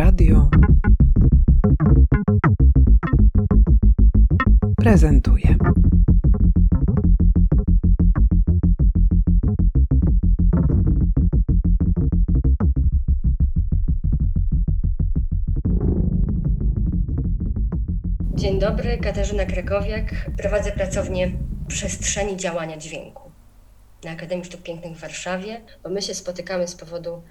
Radio prezentuje. Dzień dobry, Katarzyna Krakowiak. Prowadzę pracownię przestrzeni działania dźwięku na Akademii Sztuk Pięknych w Warszawie, bo my się spotykamy z powodu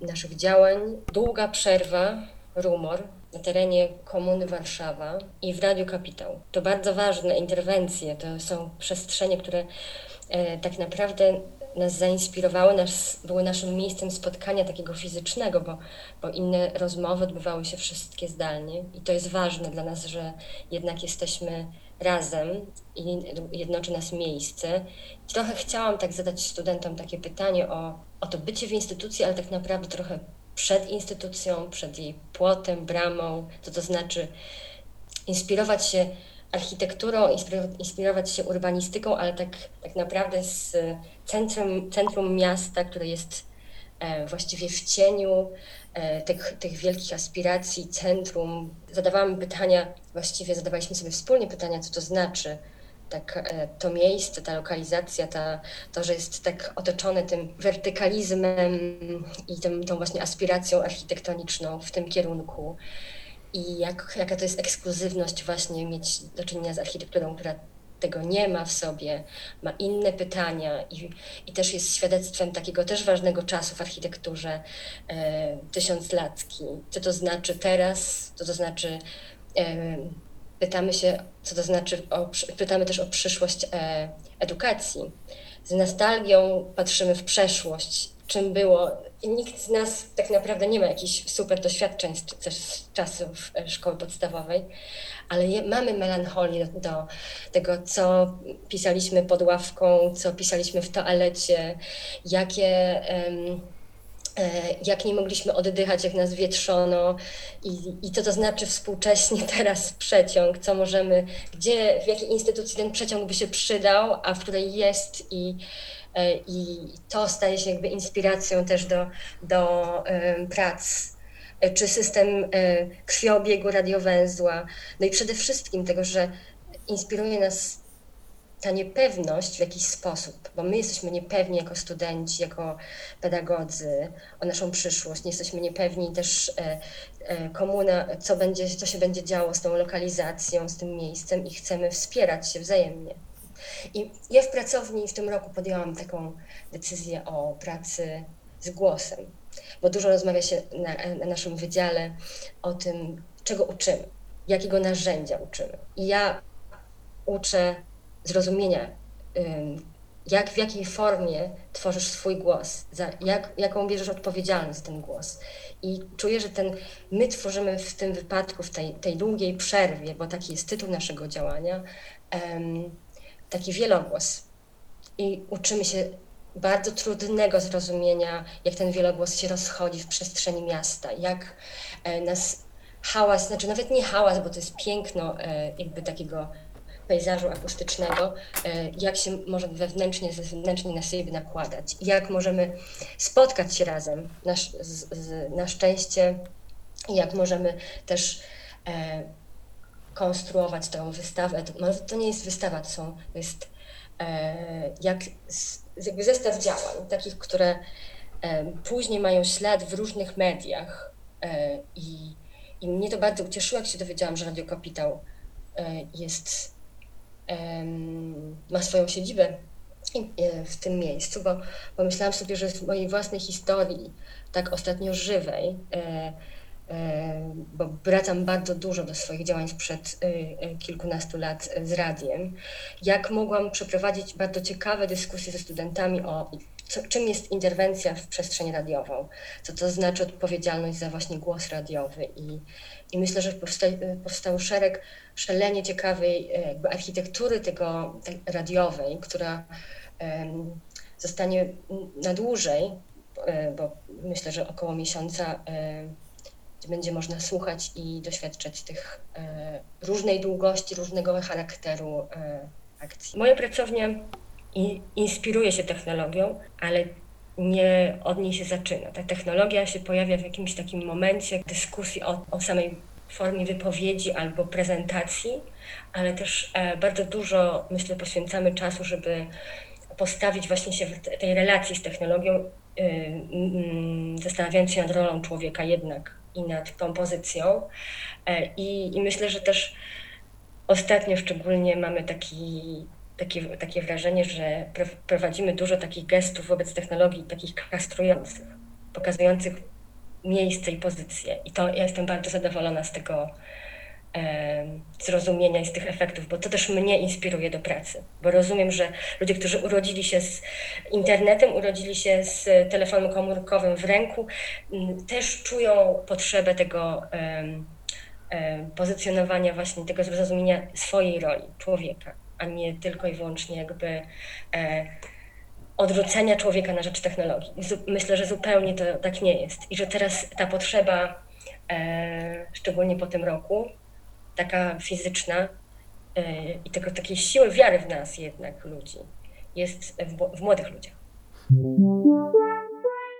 naszych działań. Długa przerwa, rumor na terenie Komuny Warszawa i w Radiu Kapitał. To bardzo ważne interwencje, to są przestrzenie, które e, tak naprawdę nas zainspirowały, nas, były naszym miejscem spotkania takiego fizycznego, bo, bo inne rozmowy odbywały się wszystkie zdalnie i to jest ważne dla nas, że jednak jesteśmy razem i jednoczy nas miejsce. Trochę chciałam tak zadać studentom takie pytanie o, o to bycie w instytucji, ale tak naprawdę trochę przed instytucją, przed jej płotem, bramą, co to znaczy inspirować się architekturą, inspiro- inspirować się urbanistyką, ale tak, tak naprawdę z centrum, centrum miasta, które jest e, właściwie w cieniu e, tych, tych wielkich aspiracji, centrum. Zadawałam pytania, właściwie zadawaliśmy sobie wspólnie pytania, co to znaczy tak, e, to miejsce, ta lokalizacja, ta, to, że jest tak otoczone tym wertykalizmem i tym, tą właśnie aspiracją architektoniczną w tym kierunku i jak, jaka to jest ekskluzywność właśnie mieć do czynienia z architekturą, która tego nie ma w sobie, ma inne pytania i, i też jest świadectwem takiego też ważnego czasu w architekturze e, tysiąclacki. Co to znaczy teraz, co to znaczy pytamy się, co to znaczy, o, pytamy też o przyszłość e, edukacji. Z nostalgią patrzymy w przeszłość, czym było. Nikt z nas tak naprawdę nie ma jakichś super doświadczeń z, z czasów e, szkoły podstawowej, ale je, mamy melancholię do, do tego, co pisaliśmy pod ławką, co pisaliśmy w toalecie, jakie. e, jak nie mogliśmy oddychać, jak nas wietrzono i, i co to znaczy współcześnie teraz przeciąg, co możemy, gdzie, w jakiej instytucji ten przeciąg by się przydał, a w której jest i, e, i to staje się jakby inspiracją też do, do em, prac e, czy system e, krwiobiegu radiowęzła, no i przede wszystkim tego, że inspiruje nas ta niepewność w jakiś sposób, bo my jesteśmy niepewni jako studenci, jako pedagodzy o naszą przyszłość, nie jesteśmy niepewni też e, e, komuna, co, będzie, co się będzie działo z tą lokalizacją, z tym miejscem i chcemy wspierać się wzajemnie. I ja w pracowni w tym roku podjęłam taką decyzję o pracy z głosem, bo dużo rozmawia się na, na naszym wydziale o tym, czego uczymy, jakiego narzędzia uczymy. I ja uczę zrozumienia, jak, w jakiej formie tworzysz swój głos, za jak, jaką bierzesz odpowiedzialność za ten głos. I czuję, że ten, my tworzymy w tym wypadku, w tej, tej długiej przerwie, bo taki jest tytuł naszego działania, taki wielogłos. I uczymy się bardzo trudnego zrozumienia, jak ten wielogłos się rozchodzi w przestrzeni miasta, jak e, nas hałas, znaczy nawet nie hałas, bo to jest piękno e, jakby takiego pejzażu akustycznego, e, jak się może wewnętrznie, zewnętrznie na siebie nakładać, jak możemy spotkać się razem na, z, z, na szczęście jak możemy też e, konstruować tą wystawę. To, to nie jest wystawa, to, są, to jest e, jak, z, jakby zestaw działań, takich, które e, później mają ślad w różnych mediach e, i, i mnie to bardzo ucieszyło, jak się dowiedziałam, że Radio Kapitał e, jest ma swoją siedzibę e, w tym miejscu, bo pomyślałam sobie, że z mojej własnej historii, tak ostatnio żywej, e, e, bo wracam bardzo dużo do swoich działań sprzed kilkunastu lat z radiem, jak mogłam przeprowadzić bardzo ciekawe dyskusje ze studentami o co, czym jest interwencja w przestrzeń radiową, co to znaczy odpowiedzialność za właśnie głos radiowy i, i myślę, że powsta, powstał szereg szalenie ciekawej e, jakby architektury tego radiowej, która zostanie na dłużej, e, bo myślę, że około miesiąca e, będzie można słuchać i doświadczać tych różnej długości, różnego charakteru akcji. Moja pracownia inspiruje się technologią, ale nie od niej się zaczyna. Ta technologia się pojawia w jakimś takim momencie dyskusji o, o samej formie wypowiedzi albo prezentacji, ale też e, bardzo dużo, myślę, poświęcamy czasu, żeby postawić właśnie się w tej relacji z technologią, y, zastanawiając się nad rolą człowieka jednak i nad tą pozycją. E, I, i myślę, że też ostatnio szczególnie mamy taki takie, takie wrażenie, że prowadzimy dużo takich gestów wobec technologii, takich kastrujących, pokazujących miejsce i pozycję. I to ja jestem bardzo zadowolona z tego e, zrozumienia i z tych efektów, bo to też mnie inspiruje do pracy. Bo rozumiem, że ludzie, którzy urodzili się z internetem, urodzili się z telefonem komórkowym w ręku, m, też czują potrzebę tego e, pozycjonowania, właśnie tego zrozumienia swojej roli człowieka a nie tylko i wyłącznie jakby e, odrzucenia człowieka na rzecz technologii. Myślę, że zupełnie to tak nie jest i że teraz ta potrzeba, e, szczególnie po tym roku, taka fizyczna e, i tego, takiej siły wiary w nas jednak ludzi jest w, w młodych ludziach.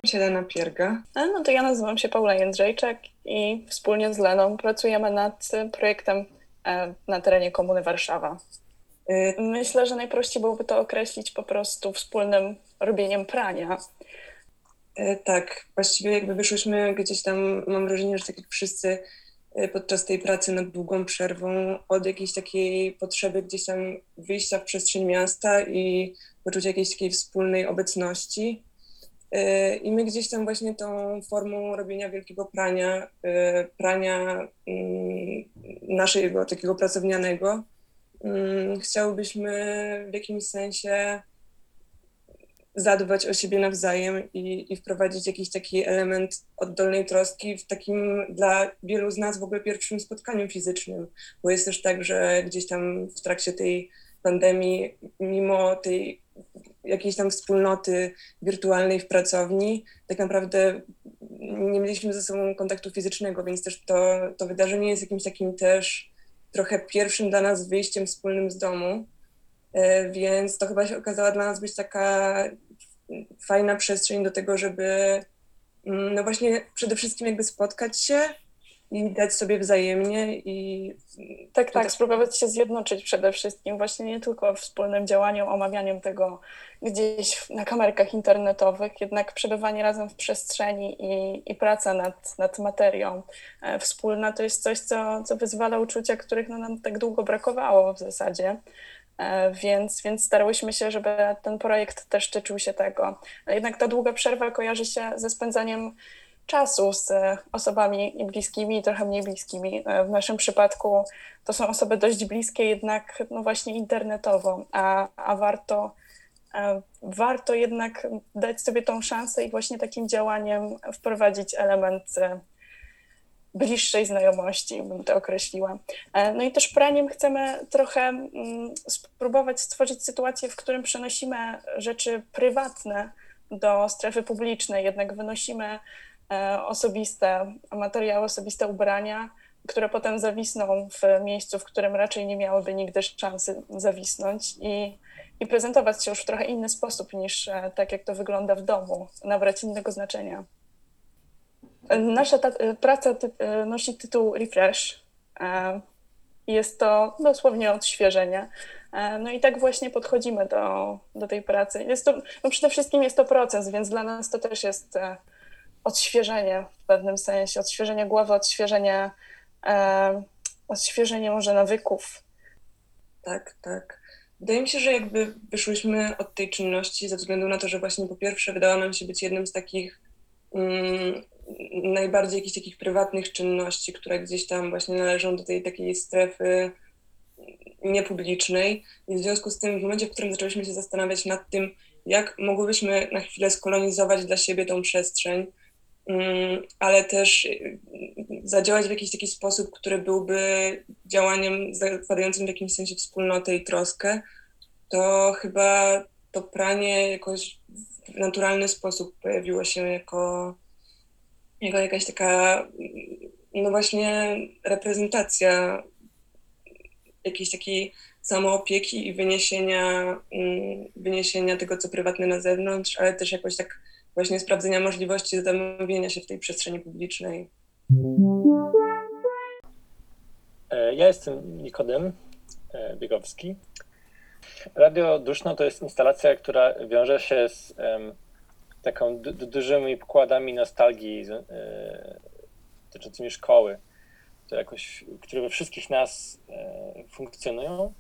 Siedana Pierga. No to ja nazywam się Paula Jędrzejczak i wspólnie z Leną pracujemy nad projektem na terenie Komuny Warszawa. Y, myślę, że najprościej byłoby to określić po prostu wspólnym robieniem prania. Y, tak, właściwie jakby wyszłyśmy gdzieś tam, mam wrażenie, że tak jak wszyscy y, podczas tej pracy nad długą przerwą, od jakiejś takiej potrzeby gdzieś tam wyjścia w przestrzeń miasta i poczucia jakiejś takiej wspólnej obecności. I my gdzieś tam właśnie tą formą robienia wielkiego prania, prania mm, naszego takiego pracownianego, chciałbyśmy w jakimś sensie zadbać o siebie nawzajem i, i, wprowadzić jakiś taki element oddolnej troski w takim dla wielu z nas w ogóle pierwszym spotkaniu fizycznym, bo jest też tak, że gdzieś tam w trakcie tej pandemii, mimo tej jakiejś tam wspólnoty wirtualnej w pracowni, tak naprawdę nie mieliśmy ze sobą kontaktu fizycznego, więc też to, to wydarzenie jest jakimś takim też trochę pierwszym dla nas wyjściem wspólnym z domu, e, więc to chyba się okazała dla nas być taka fajna przestrzeń do tego, żeby mm, no właśnie przede wszystkim jakby spotkać się i dać sobie wzajemnie i tak, tak, spróbować się zjednoczyć przede wszystkim, właśnie nie tylko wspólnym działaniem, omawianiem tego gdzieś na kamerkach internetowych, jednak przebywanie razem w przestrzeni i, i praca nad, nad materią e, wspólna to jest coś, co, co wyzwala uczucia, których no, nam tak długo brakowało w zasadzie. E, więc, więc starałyśmy się, żeby ten projekt też tyczył się tego. Jednak ta długa przerwa kojarzy się ze spędzaniem czasu z osobami bliskimi i trochę mniej bliskimi. E, w naszym przypadku to są osoby dość bliskie, jednak no właśnie internetowo, a, a warto, e, warto jednak dać sobie tą szansę i właśnie takim działaniem wprowadzić element e, bliższej znajomości, bym to określiła. No i też praniem chcemy trochę mm, spróbować stworzyć sytuację, w którym przenosimy rzeczy prywatne do strefy publicznej, jednak wynosimy osobiste materiały, osobiste ubrania, które potem zawisną w miejscu, w którym raczej nie miałyby nigdy szansy zawisnąć i, i prezentować się już w trochę inny sposób niż e, tak, jak to wygląda w domu, nabrać innego znaczenia. Nasza e, praca ty, nosi tytuł Refresh. Jest to dosłownie odświeżenie. No i tak właśnie podchodzimy do, do tej pracy. Jest to, no przede wszystkim jest to proces, więc dla nas to też jest odświeżenie w pewnym sensie, odświeżenie głowy, odświeżenie, e, odświeżenie może nawyków. Tak, tak. Wydaje mi się, że jakby wyszłyśmy od tej czynności ze względu na to, że właśnie po pierwsze wydała nam się być jednym z takich mm, najbardziej jakichś takich prywatnych czynności, które gdzieś tam właśnie należą do tej takiej strefy niepublicznej. I w związku z tym w momencie, w którym zaczęliśmy się zastanawiać nad tym, jak mogłybyśmy na chwilę skolonizować dla siebie tą przestrzeń, ale też y, zadziałać w jakiś taki sposób, który byłby działaniem zakładającym w jakimś sensie wspólnotę i troskę, to chyba to pranie jakoś w naturalny sposób pojawiło się jako, jako jakaś taka, no właśnie, reprezentacja jakiejś takiej samoopieki i wyniesienia, mm, wyniesienia tego, co prywatne na zewnątrz, ale też jakoś tak właśnie sprawdzenia możliwości zastanowienia się w tej przestrzeni publicznej. E, Ja jestem Nikodem e, Biegowski. Radio Duszno to jest instalacja, która wiąże się z em, taką du- du- dużymi pokładami nostalgii e, dotyczącymi szkoły, które, jakoś, które we wszystkich nas funkcjonują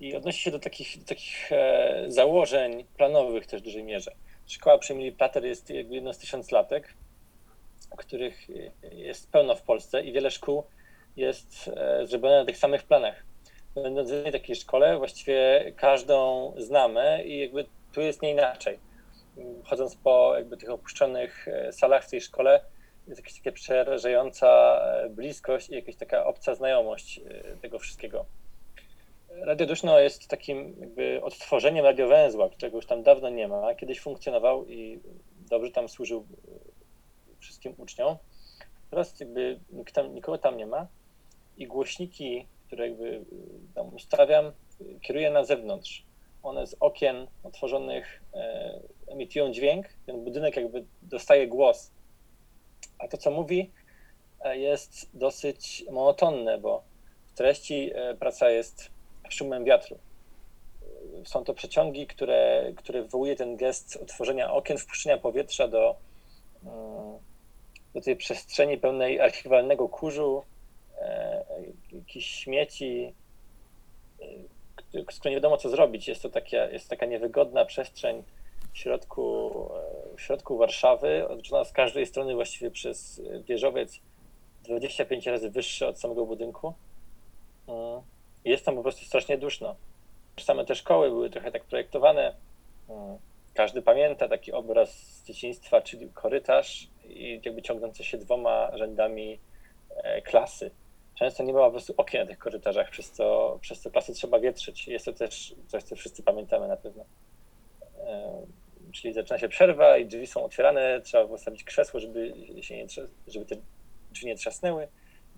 i odnosi się do takich, do takich e, założeń planowych też w dużej mierze. Szkoła przy Emilii Plater jest jakby jedną z tysiąclatek, których jest pełno w Polsce i wiele szkół jest e, zrobione na tych samych planach. Będąc w jednej takiej szkole, właściwie każdą znamy i jakby tu jest nie inaczej. Chodząc po jakby tych opuszczonych e, salach w tej szkole, jest jakaś taka przerażająca e, bliskość i jakaś taka obca znajomość tego wszystkiego. Radio Duszno jest takim jakby odtworzeniem radiowęzła, którego już tam dawno nie ma. Kiedyś funkcjonował i dobrze tam służył e, wszystkim uczniom. Teraz jakby tam, nikogo tam nie ma i głośniki, które jakby y, tam ustawiam, kieruję na zewnątrz. One z okien otworzonych e, emitują dźwięk, ten budynek jakby dostaje głos. A to, co mówi, e, jest dosyć monotonne, bo w treści e, praca jest szumem wiatru. Są to przeciągi, które, które wywołuje ten gest otworzenia okien, wpuszczenia powietrza do, mm, do tej przestrzeni pełnej archiwalnego kurzu, e, jakichś śmieci, e, z której nie wiadomo co zrobić. Jest to taka, jest taka niewygodna przestrzeń w środku, w środku Warszawy, otoczona z każdej strony właściwie przez wieżowiec 25 razy wyższy od samego budynku. Jest tam po prostu strasznie duszno. Same te szkoły były trochę tak projektowane. Mm. Każdy pamięta taki obraz z dzieciństwa, czyli korytarz i jakby ciągnące się dwoma rzędami e, klasy. Często nie ma po prostu okien na tych korytarzach, przez co, przez co klasy trzeba wietrzyć. Jest to też coś, co wszyscy pamiętamy na pewno. E, Czyli zaczyna się przerwa i drzwi są otwierane, trzeba postawić krzesło, żeby, się nie, żeby te drzwi nie trzasnęły.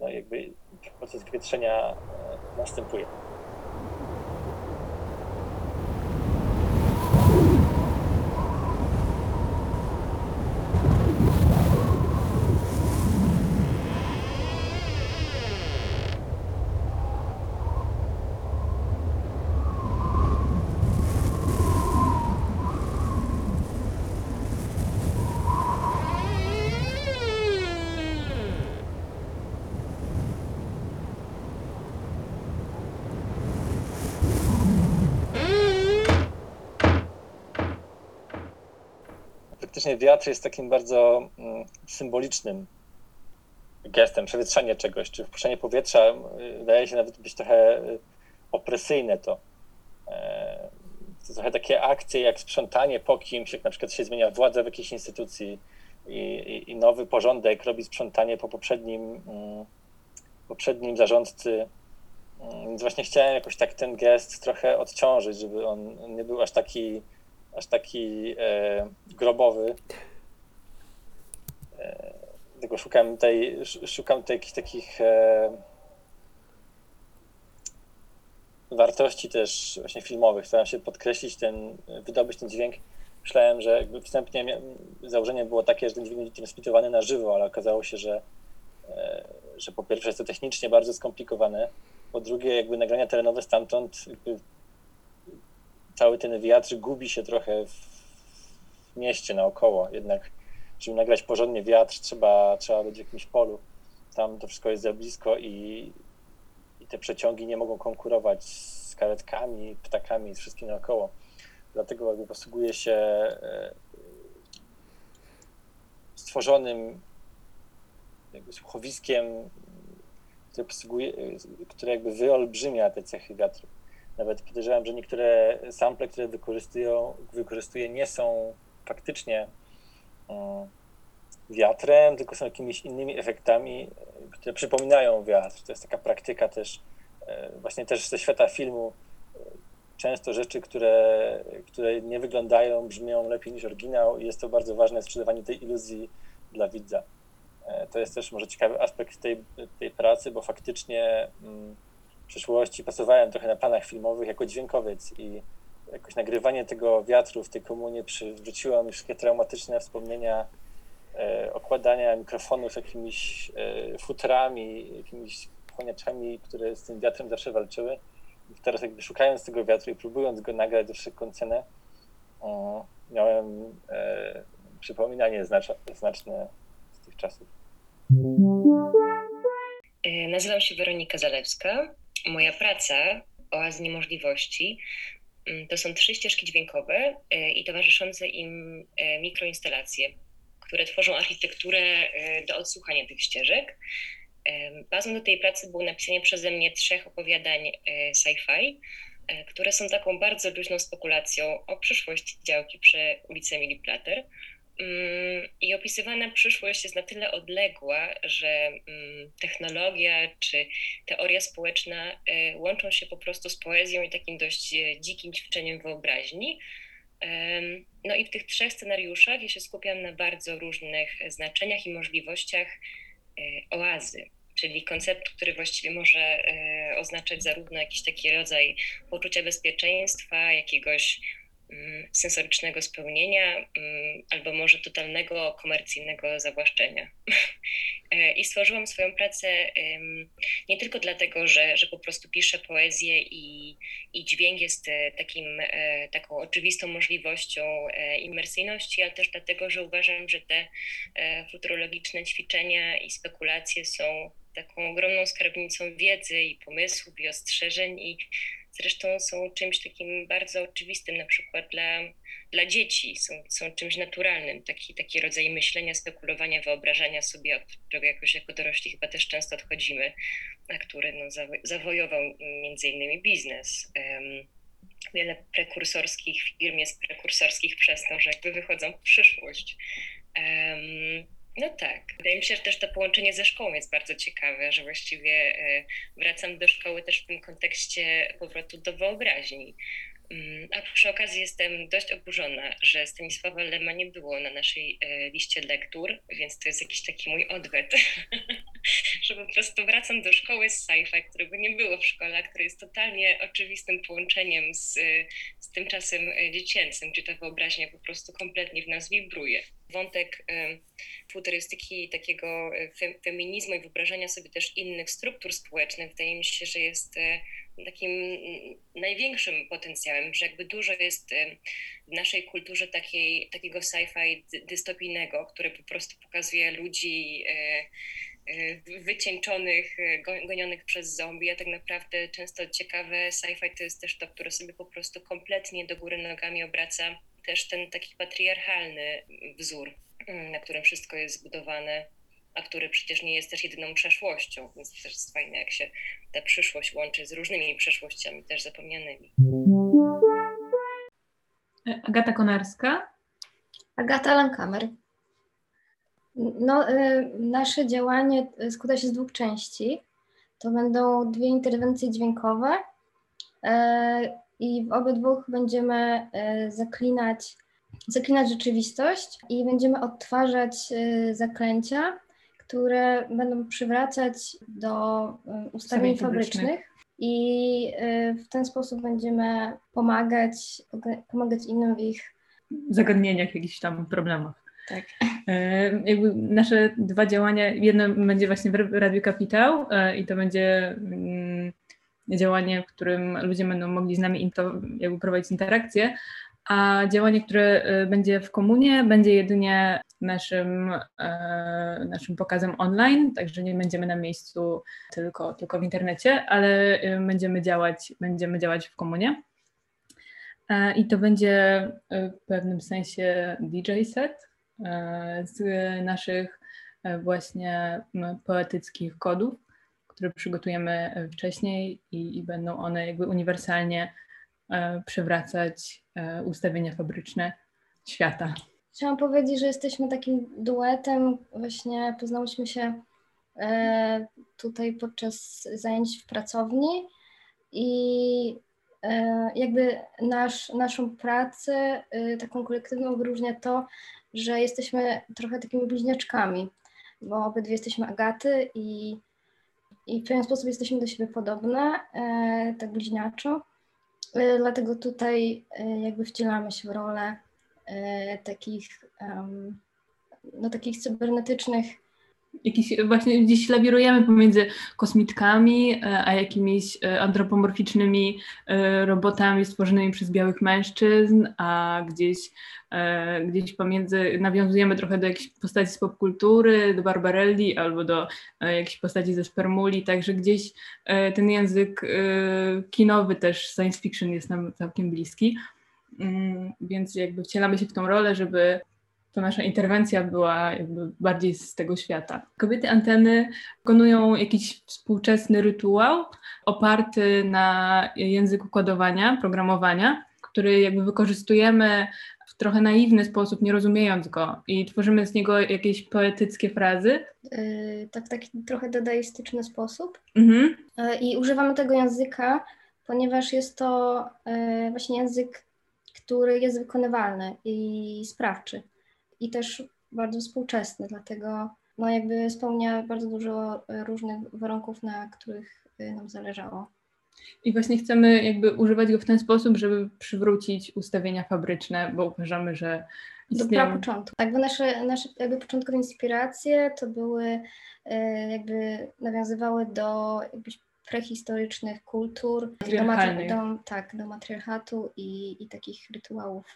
No jakby proces wietrzenia e, następuje. Faktycznie wiatr jest takim bardzo mm, symbolicznym gestem, przewietrzanie czegoś, czy wpuszczenie powietrza y, wydaje się nawet być trochę y, opresyjne to. E, To trochę takie akcje jak sprzątanie po kimś, jak na przykład się zmienia władza w jakiejś instytucji i, i, i nowy porządek robi sprzątanie po poprzednim, mm, poprzednim zarządcy. Mm, Więc właśnie chciałem jakoś tak ten gest trochę odciążyć, żeby on nie był aż taki aż taki e, grobowy. E, tylko szukam sz- szukam tutaj jakichś takich e, wartości też właśnie filmowych. Staram się podkreślić ten, wydobyć ten dźwięk. Myślałem, że wstępnie założenie było takie, że ten dźwięk będzie transmitowany na żywo, ale okazało się, że, e, że po pierwsze jest to technicznie bardzo skomplikowane, po drugie jakby nagrania terenowe stamtąd cały ten wiatr gubi się trochę w mieście naokoło. Jednak, żeby nagrać porządnie wiatr, trzeba, trzeba być w jakimś polu. Tam to wszystko jest za blisko i, i te przeciągi nie mogą konkurować z karetkami, ptakami, z wszystkim naokoło. Dlatego jakby posługuje się e, stworzonym jakby słuchowiskiem, które, które jakby wyolbrzymia te cechy wiatru. Nawet podejrzewam, że niektóre sample, które wykorzystują, wykorzystuje, nie są faktycznie mm, wiatrem, tylko są jakimiś innymi efektami, e, które przypominają wiatr. To jest taka praktyka też, e, właśnie też ze świata filmu. e, Często rzeczy, które, które nie wyglądają, brzmią lepiej niż oryginał i jest to bardzo ważne w sprzedawaniu tej iluzji dla widza. To jest też może ciekawy aspekt tej, tej pracy, bo faktycznie w przeszłości pracowałem trochę na planach filmowych jako dźwiękowiec i jakoś nagrywanie tego wiatru w tej komunie przywróciło mi wszystkie traumatyczne wspomnienia e, okładania mikrofonów jakimiś e, futrami, jakimiś chłoniaczami, które z tym wiatrem zawsze walczyły. I teraz jakby szukając tego wiatru i próbując go nagrać za wszelką cenę, o, miałem e, przypominanie znaczne, znaczne z tych czasów. E, Nazywam się Weronika Zalewska. Moja praca Oazy Niemożliwości mm, to są trzy ścieżki dźwiękowe e, i towarzyszące im e, mikroinstalacje, które tworzą architekturę e, do odsłuchania tych ścieżek. Bazą do tej pracy było napisanie przeze mnie trzech opowiadań sci-fi, które są taką bardzo luźną spekulacją o przyszłości działki przy ulicy Emily Plater. Mm, I opisywana przyszłość jest na tyle odległa, że mm, technologia czy teoria społeczna e, łączą się po prostu z poezją i takim dość e, dzikim ćwiczeniem wyobraźni. No i w tych trzech scenariuszach ja się skupiam na bardzo różnych znaczeniach i możliwościach e, oazy, czyli konceptu, który właściwie może e, oznaczać zarówno jakiś taki rodzaj poczucia bezpieczeństwa, jakiegoś sensorycznego spełnienia, mm, albo może totalnego komercyjnego zawłaszczenia. E, I stworzyłam swoją pracę nie tylko dlatego, że, że po prostu piszę poezję i, i dźwięk jest e, takim, e, taką oczywistą możliwością imersyjności, ale też dlatego, że uważam, że te futurologiczne ćwiczenia i spekulacje są taką ogromną skarbnicą wiedzy i pomysłów i ostrzeżeń i zresztą są czymś takim bardzo oczywistym na przykład dla, dla dzieci, są, są czymś naturalnym, taki, taki rodzaj myślenia, spekulowania, wyobrażania sobie, od którego jakoś jako dorośli chyba też często odchodzimy, a który no, zawo- zawojował między innymi biznes. Em, Wiele prekursorskich firm jest prekursorskich przez to, że jakby wychodzą w przyszłość. Em, no tak. Wydaje mi się, że też to połączenie ze szkołą jest bardzo ciekawe, że właściwie e, wracam do szkoły też w tym kontekście powrotu do wyobraźni. Mm, A przy okazji jestem dość oburzona, że Stanisława Lema nie było na naszej e, liście lektur, więc to jest jakiś taki mój odwet, że po prostu wracam do szkoły z sci-fi, którego nie było w szkole, a który jest totalnie oczywistym połączeniem z, e, z tym czasem dziecięcym, gdzie ta wyobraźnia po prostu kompletnie w nas wibruje. Wątek futurystyki, takiego e, fe, feminizmu i wyobrażania sobie też innych struktur społecznych, wydaje mi się, że jest e, takim mm, największym potencjałem, że jakby dużo jest w naszej kulturze takiej, takiego sci-fi dy- dystopijnego, które po prostu pokazuje ludzi e, wycieńczonych, go- gonionych przez zombie, a tak naprawdę często ciekawe sci-fi to jest też to, które sobie po prostu kompletnie do góry nogami obraca też ten taki patriarchalny wzór, mm, na którym wszystko jest zbudowane, a który przecież nie jest też jedyną przeszłością, więc też jest fajne, jak się ta przyszłość łączy z różnymi przeszłościami, też zapomnianymi. Agata Konarska. Agata Lankamer. No, y, nasze działanie y, składa się z dwóch części. To będą dwie interwencje dźwiękowe y, i w obydwu będziemy y, zaklinać, zaklinać rzeczywistość i będziemy odtwarzać y, zaklęcia, które będą przywracać do y, ustawień fabrycznych. I w ten sposób będziemy pomagać, pomagać innym w ich zagadnieniach, jakichś tam problemach. tak, E, Jakby nasze dwa działania, jedno będzie właśnie w Radiu Kapitał e, i to będzie mm, działanie, w którym ludzie będą mogli z nami jakby prowadzić interakcje, a działanie, które e, będzie w komunie, będzie jedynie naszym, e, naszym pokazem online, także nie będziemy na miejscu tylko, tylko w internecie, ale e, będziemy działać, będziemy działać w komunie. E, I to będzie w pewnym sensie DJ set e, z naszych e, właśnie poetyckich kodów, które przygotujemy wcześniej i, i będą one jakby uniwersalnie e, przywracać e, ustawienia fabryczne świata. Chciałam powiedzieć, że jesteśmy takim duetem. Właśnie poznałyśmy się e, tutaj podczas zajęć w pracowni i jakby nasz, naszą pracę taką kolektywną wyróżnia to, że jesteśmy trochę takimi bliźniaczkami, bo obydwie jesteśmy Agaty i, i w pewien sposób jesteśmy do siebie podobne, e, tak bliźniaczo. Y, Dlatego tutaj y, jakby wcielamy się w rolę takich, no, takich cybernetycznych Jakiś, właśnie gdzieś lawirujemy pomiędzy kosmitkami, e, a jakimiś e, antropomorficznymi e, robotami stworzonymi przez białych mężczyzn, a gdzieś, gdzieś pomiędzy nawiązujemy trochę do jakiejś postaci z popkultury, do Barbarelli albo do jakiejś postaci ze Spermuli, także gdzieś ten język kinowy też science fiction jest nam całkiem bliski. Mm, Więc jakby wcielamy się w tą rolę, żeby to nasza interwencja była jakby bardziej z tego świata. Kobiety anteny wykonują jakiś współczesny rytuał oparty na języku kodowania, programowania, który jakby wykorzystujemy w trochę naiwny sposób, nie rozumiejąc go i tworzymy z niego jakieś poetyckie frazy. y, tak w taki trochę dadaistyczny sposób. Mhm. E, I używamy tego języka, ponieważ jest to e, właśnie język, który jest wykonywalny i sprawczy. I też bardzo współczesny, dlatego no jakby spełnia bardzo dużo e, różnych warunków, na których e, nam zależało. I właśnie chcemy jakby używać go w ten sposób, żeby przywrócić ustawienia fabryczne, bo uważamy, że Do istnieją... prapoczątku. Jakby nasze, nasze jakby początkowe inspiracje to były, e, jakby nawiązywały do jakbyś prehistorycznych kultur, do, Matriarchalnych. do, tak, do matriarchatu i, i takich rytuałów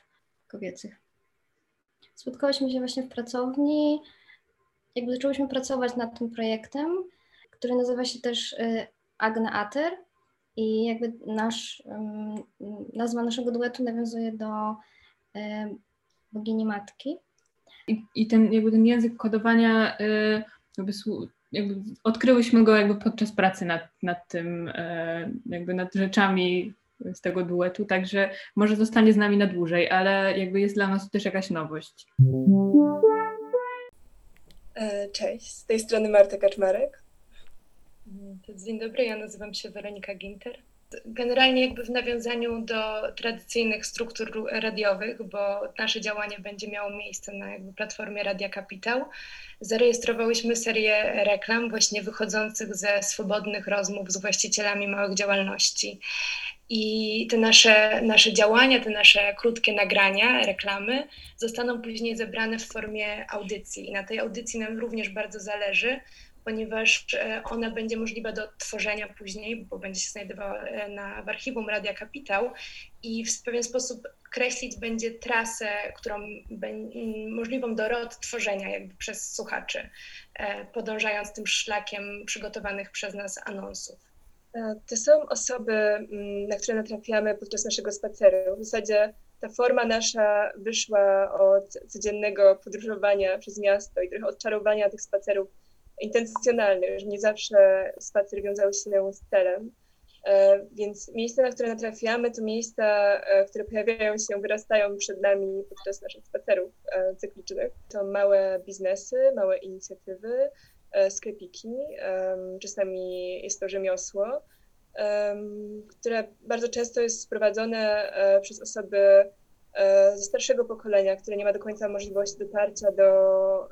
kobiecych. Spotkałyśmy się właśnie w pracowni, jakby zaczęłyśmy pracować nad tym projektem, który nazywa się też y, Agna Ater i jakby nasz, nazwa naszego duetu nawiązuje do ym, bogini matki. I, i ten, jakby ten język kodowania, y, jakby, jakby odkryłyśmy go jakby podczas pracy nad, nad tym, y, jakby nad rzeczami z tego duetu, także może zostanie z nami na dłużej, ale jakby jest dla nas też jakaś nowość. E, Cześć, z tej strony Marta Kaczmarek. Dzień dobry, ja nazywam się Weronika Ginter. Generalnie jakby w nawiązaniu do tradycyjnych struktur ru- radiowych, bo nasze działanie będzie miało miejsce na jakby platformie Radia Kapitał, zarejestrowałyśmy serię reklam właśnie wychodzących ze swobodnych rozmów z właścicielami małych działalności. I te nasze, nasze działania, te nasze krótkie nagrania, reklamy zostaną później zebrane w formie audycji. I na tej audycji nam również bardzo zależy, ponieważ e, ona będzie możliwa do odtworzenia później, bo będzie się znajdowała e, na, w archiwum Radia Kapitał i w pewien sposób kreślić będzie trasę, którą możliwą do odtworzenia jakby przez słuchaczy, e, podążając tym szlakiem przygotowanych przez nas anonsów. To są osoby, mm, na które natrafiamy podczas naszego spaceru. W zasadzie ta forma nasza wyszła od codziennego podróżowania przez miasto i trochę odczarowania tych spacerów intencjonalnych, że nie zawsze spacer wiązał się z celem. E, Więc miejsca, na które natrafiamy, to miejsca, e, które pojawiają się, wyrastają przed nami podczas naszych spacerów e, cyklicznych. To małe biznesy, małe inicjatywy, sklepiki, em, czasami jest to rzemiosło, em, które bardzo często jest sprowadzone e, przez osoby e, ze starszego pokolenia, które nie ma do końca możliwości dotarcia do,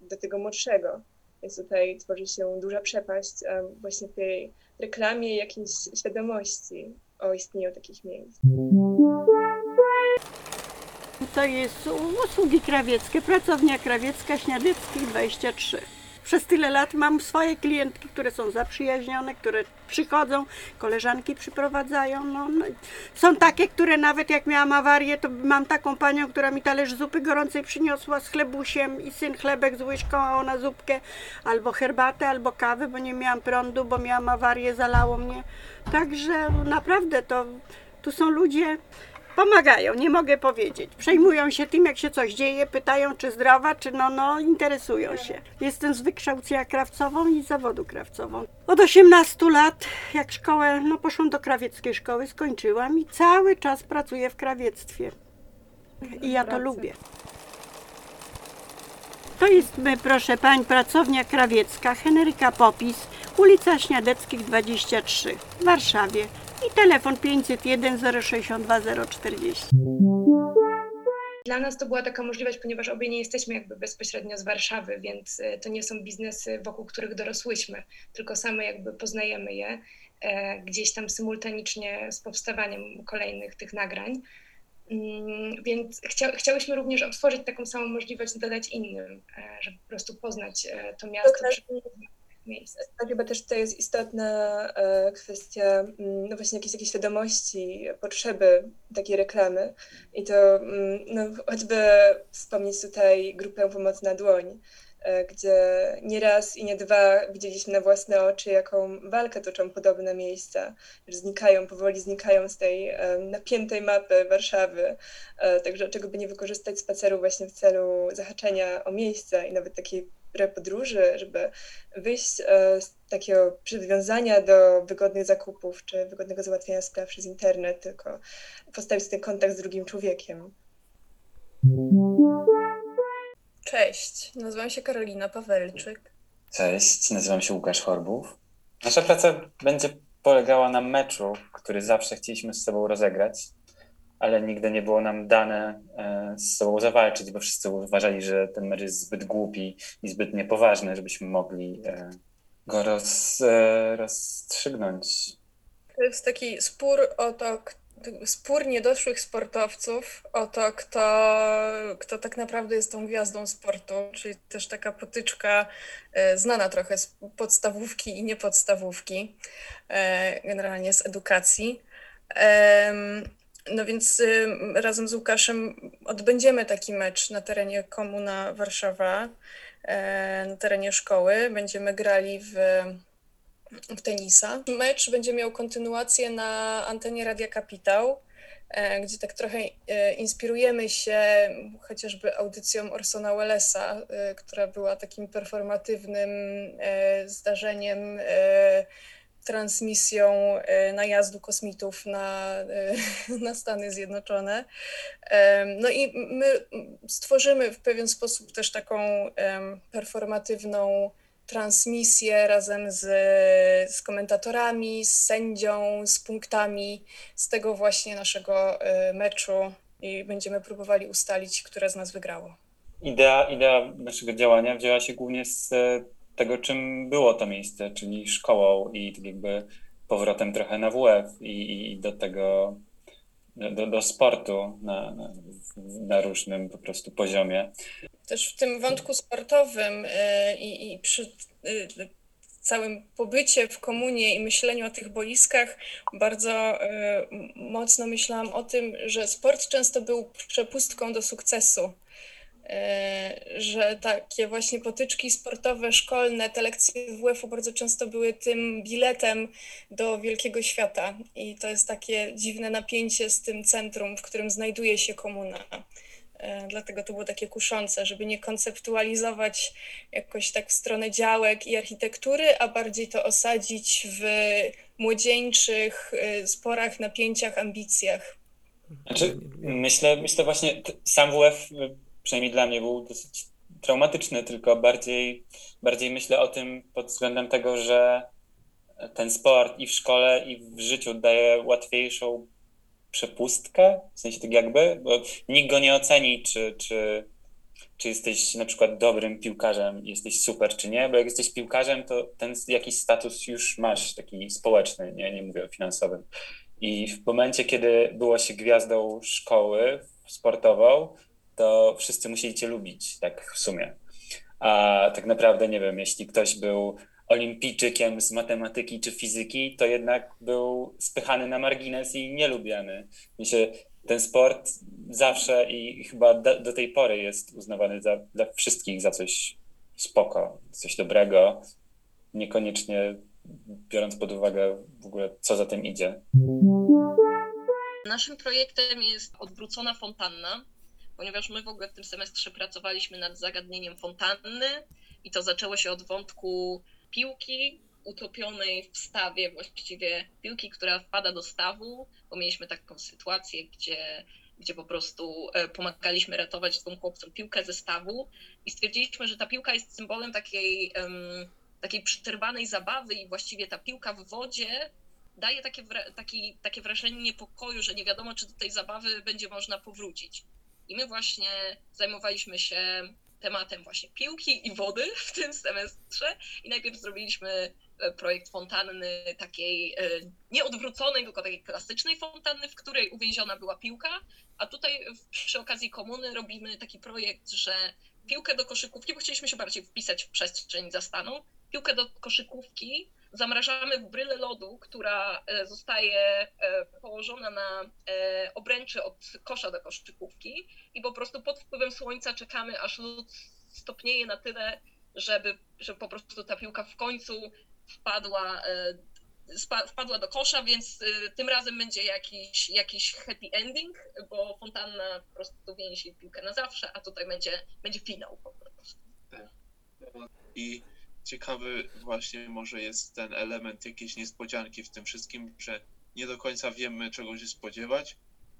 do tego młodszego. Więc tutaj tworzy się duża przepaść właśnie w tej reklamie jakiejś świadomości o istnieniu takich miejsc. To jest usługi krawieckie, pracownia krawiecka Śniadeckich 23. Przez tyle lat mam swoje klientki, które są zaprzyjaźnione, które przychodzą, koleżanki przyprowadzają. No, no. Są takie, które nawet jak miałam awarię, to mam taką panią, która mi talerz zupy gorącej przyniosła z chlebusiem i syn chlebek z łyżką, a ona zupkę, albo herbatę, albo kawę, bo nie miałam prądu, bo miałam awarię, zalało mnie. Także naprawdę to tu są ludzie, pomagają, nie mogę powiedzieć. Przejmują się tym, jak się coś dzieje, pytają, czy zdrowa, czy no, no, interesują się. Jestem z wykształcenia krawcową i z zawodu krawcową. Od 18 lat, jak szkołę, no poszłam do krawieckiej szkoły, skończyłam i cały czas pracuję w krawiectwie. I ja to lubię. To jest, my, proszę pań, pracownia krawiecka Henryka Popis, ulica Śniadeckich 23 w Warszawie. I telefon 501 062 040. Dla nas to była taka możliwość, ponieważ obie nie jesteśmy jakby bezpośrednio z Warszawy, więc e, to nie są biznesy, wokół których dorosłyśmy, tylko same jakby poznajemy je. e, gdzieś tam symultanicznie z powstawaniem kolejnych tych nagrań. Mm, Więc chcia, chciałyśmy również otworzyć taką samą możliwość, dodać innym, e, żeby po prostu poznać to miasto Dokładnie. Miejscach. Tak, chyba też to jest istotna e, kwestia, mm, no właśnie jakiejś takiej świadomości potrzeby takiej reklamy. I to mm, no, choćby wspomnieć tutaj grupę Pomoc na dłoń, e, gdzie nie raz i nie dwa widzieliśmy na własne oczy, jaką walkę toczą podobne miejsca, że znikają, powoli znikają z tej e, napiętej mapy Warszawy. Także czego by nie wykorzystać spaceru właśnie w celu zahaczenia o miejsca i nawet takiej podróży, żeby wyjść e, z takiego przywiązania do wygodnych zakupów czy wygodnego załatwienia spraw przez internet, tylko postawić ten kontakt z drugim człowiekiem. Cześć, nazywam się Karolina Pawelczyk. Cześć, nazywam się Łukasz Chorbów. Nasza praca będzie polegała na meczu, który zawsze chcieliśmy z sobą rozegrać, ale nigdy nie było nam dane e, z sobą zawalczyć, bo wszyscy uważali, że ten mecz jest zbyt głupi i zbyt niepoważny, żebyśmy mogli e, go roz, e, rozstrzygnąć. To jest taki spór o to, spór niedoszłych sportowców o to, kto, kto tak naprawdę jest tą gwiazdą sportu, czyli też taka potyczka znana trochę z podstawówki i niepodstawówki, generalnie z edukacji. No więc ym, razem z Łukaszem odbędziemy taki mecz na terenie Komuna Warszawa, e, na terenie szkoły. Będziemy grali w w tenisa. Mecz będzie miał kontynuację na antenie Radia Kapitał, e, gdzie tak trochę e, inspirujemy się chociażby audycją Orsona Wellesa, która była takim performatywnym zdarzeniem, transmisją e, najazdu kosmitów na, e, na Stany Zjednoczone. No i my stworzymy w pewien sposób też taką performatywną transmisję razem z, z komentatorami, z sędzią, z punktami z tego właśnie naszego e, meczu i będziemy próbowali ustalić, które z nas wygrało. Idea, idea naszego działania wzięła się głównie z tego, czym było to miejsce, czyli szkołą i tak jakby powrotem trochę na WF i, i do tego, do, do sportu na, na, różnym po prostu poziomie. Też w tym wątku sportowym e, i, i przy e, całym pobycie w komunie i myśleniu o tych boiskach bardzo m- mocno myślałam o tym, że sport często był przepustką do sukcesu. E, Że takie właśnie potyczki sportowe, szkolne, te lekcje WF-u bardzo często były tym biletem do wielkiego świata. I to jest takie dziwne napięcie z tym centrum, w którym znajduje się komuna. E, Dlatego to było takie kuszące, żeby nie konceptualizować jakoś tak w stronę działek i architektury, a bardziej to osadzić w młodzieńczych e, sporach, napięciach, ambicjach. Znaczy, myślę, myślę właśnie, sam WF, przynajmniej dla mnie, był dosyć traumatyczny, tylko bardziej, bardziej myślę o tym pod względem tego, że ten sport i w szkole, i w życiu daje łatwiejszą przepustkę, w sensie tak jakby, bo nikt go nie oceni, czy, czy, czy jesteś na przykład dobrym piłkarzem, jesteś super, czy nie, bo jak jesteś piłkarzem, to ten jakiś status już masz, taki społeczny, nie, nie mówię o finansowym. I w momencie, kiedy było się gwiazdą szkoły sportową, to wszyscy musieli cię lubić, tak w sumie. A tak naprawdę, nie wiem, jeśli ktoś był olimpijczykiem z matematyki czy fizyki, to jednak był spychany na margines i nielubiany. Myślę, ten sport zawsze i chyba do, do tej pory jest uznawany za, dla wszystkich za coś spoko, coś dobrego, niekoniecznie biorąc pod uwagę w ogóle, co za tym idzie. Naszym projektem jest odwrócona fontanna, ponieważ my w ogóle w tym semestrze pracowaliśmy nad zagadnieniem fontanny i to zaczęło się od wątku piłki utopionej w stawie, właściwie piłki, która wpada do stawu, bo mieliśmy taką sytuację, gdzie, gdzie po prostu e, pomagaliśmy ratować dwóm chłopcom piłkę ze stawu i stwierdziliśmy, że ta piłka jest symbolem takiej, em, takiej przerwanej zabawy i właściwie ta piłka w wodzie daje takie, taki, takie wrażenie niepokoju, że nie wiadomo, czy do tej zabawy będzie można powrócić. I my właśnie zajmowaliśmy się tematem właśnie piłki i wody w tym semestrze. I najpierw zrobiliśmy e, projekt fontanny takiej e, nie odwróconej, tylko takiej klasycznej fontanny, w której uwięziona była piłka, a tutaj przy okazji komuny robimy taki projekt, że piłkę do koszykówki, bo chcieliśmy się bardziej wpisać w przestrzeń zastaną, piłkę do koszykówki zamrażamy w bryle lodu, która e, zostaje e, położona na e, obręczy od kosza do koszykówki i po prostu pod wpływem słońca czekamy, aż lód stopnieje na tyle, żeby, żeby po prostu ta piłka w końcu wpadła, wpadła do kosza, więc tym razem będzie jakiś, jakiś happy ending, bo fontanna po prostu więzi piłkę na zawsze, a tutaj będzie, będzie finał po prostu. I ciekawy właśnie może jest ten element jakiejś niespodzianki w tym wszystkim, że nie do końca wiemy czego się spodziewać.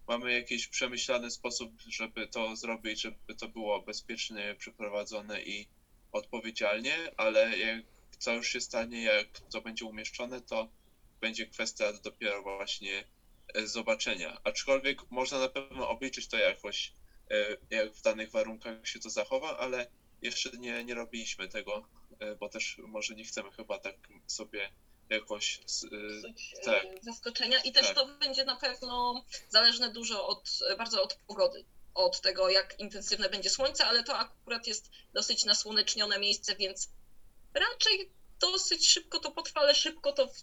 Mamy jakiś przemyślany sposób, żeby to zrobić, żeby to było bezpiecznie przeprowadzone i odpowiedzialnie, ale jak co już się stanie, jak to będzie umieszczone, to będzie kwestia dopiero właśnie e, zobaczenia. Aczkolwiek można na pewno obliczyć to jakoś, e, jak w danych warunkach się to zachowa, ale jeszcze nie, nie robiliśmy tego, e, bo też może nie chcemy chyba tak sobie jakoś. s- e, psuć e, Tak. zaskoczenia i też Tak. to będzie na pewno zależne dużo od, bardzo od pogody, od tego jak intensywne będzie słońce, ale to akurat jest dosyć nasłonecznione miejsce, więc raczej dosyć szybko to potrwa, ale szybko to w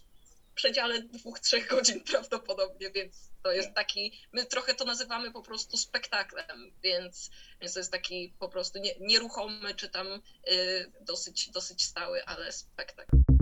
przedziale dwóch, trzech godzin prawdopodobnie, więc to jest taki, my trochę to nazywamy po prostu spektaklem, więc, więc to jest taki po prostu nie, nieruchomy czy tam y, dosyć, dosyć stały, ale spektakl.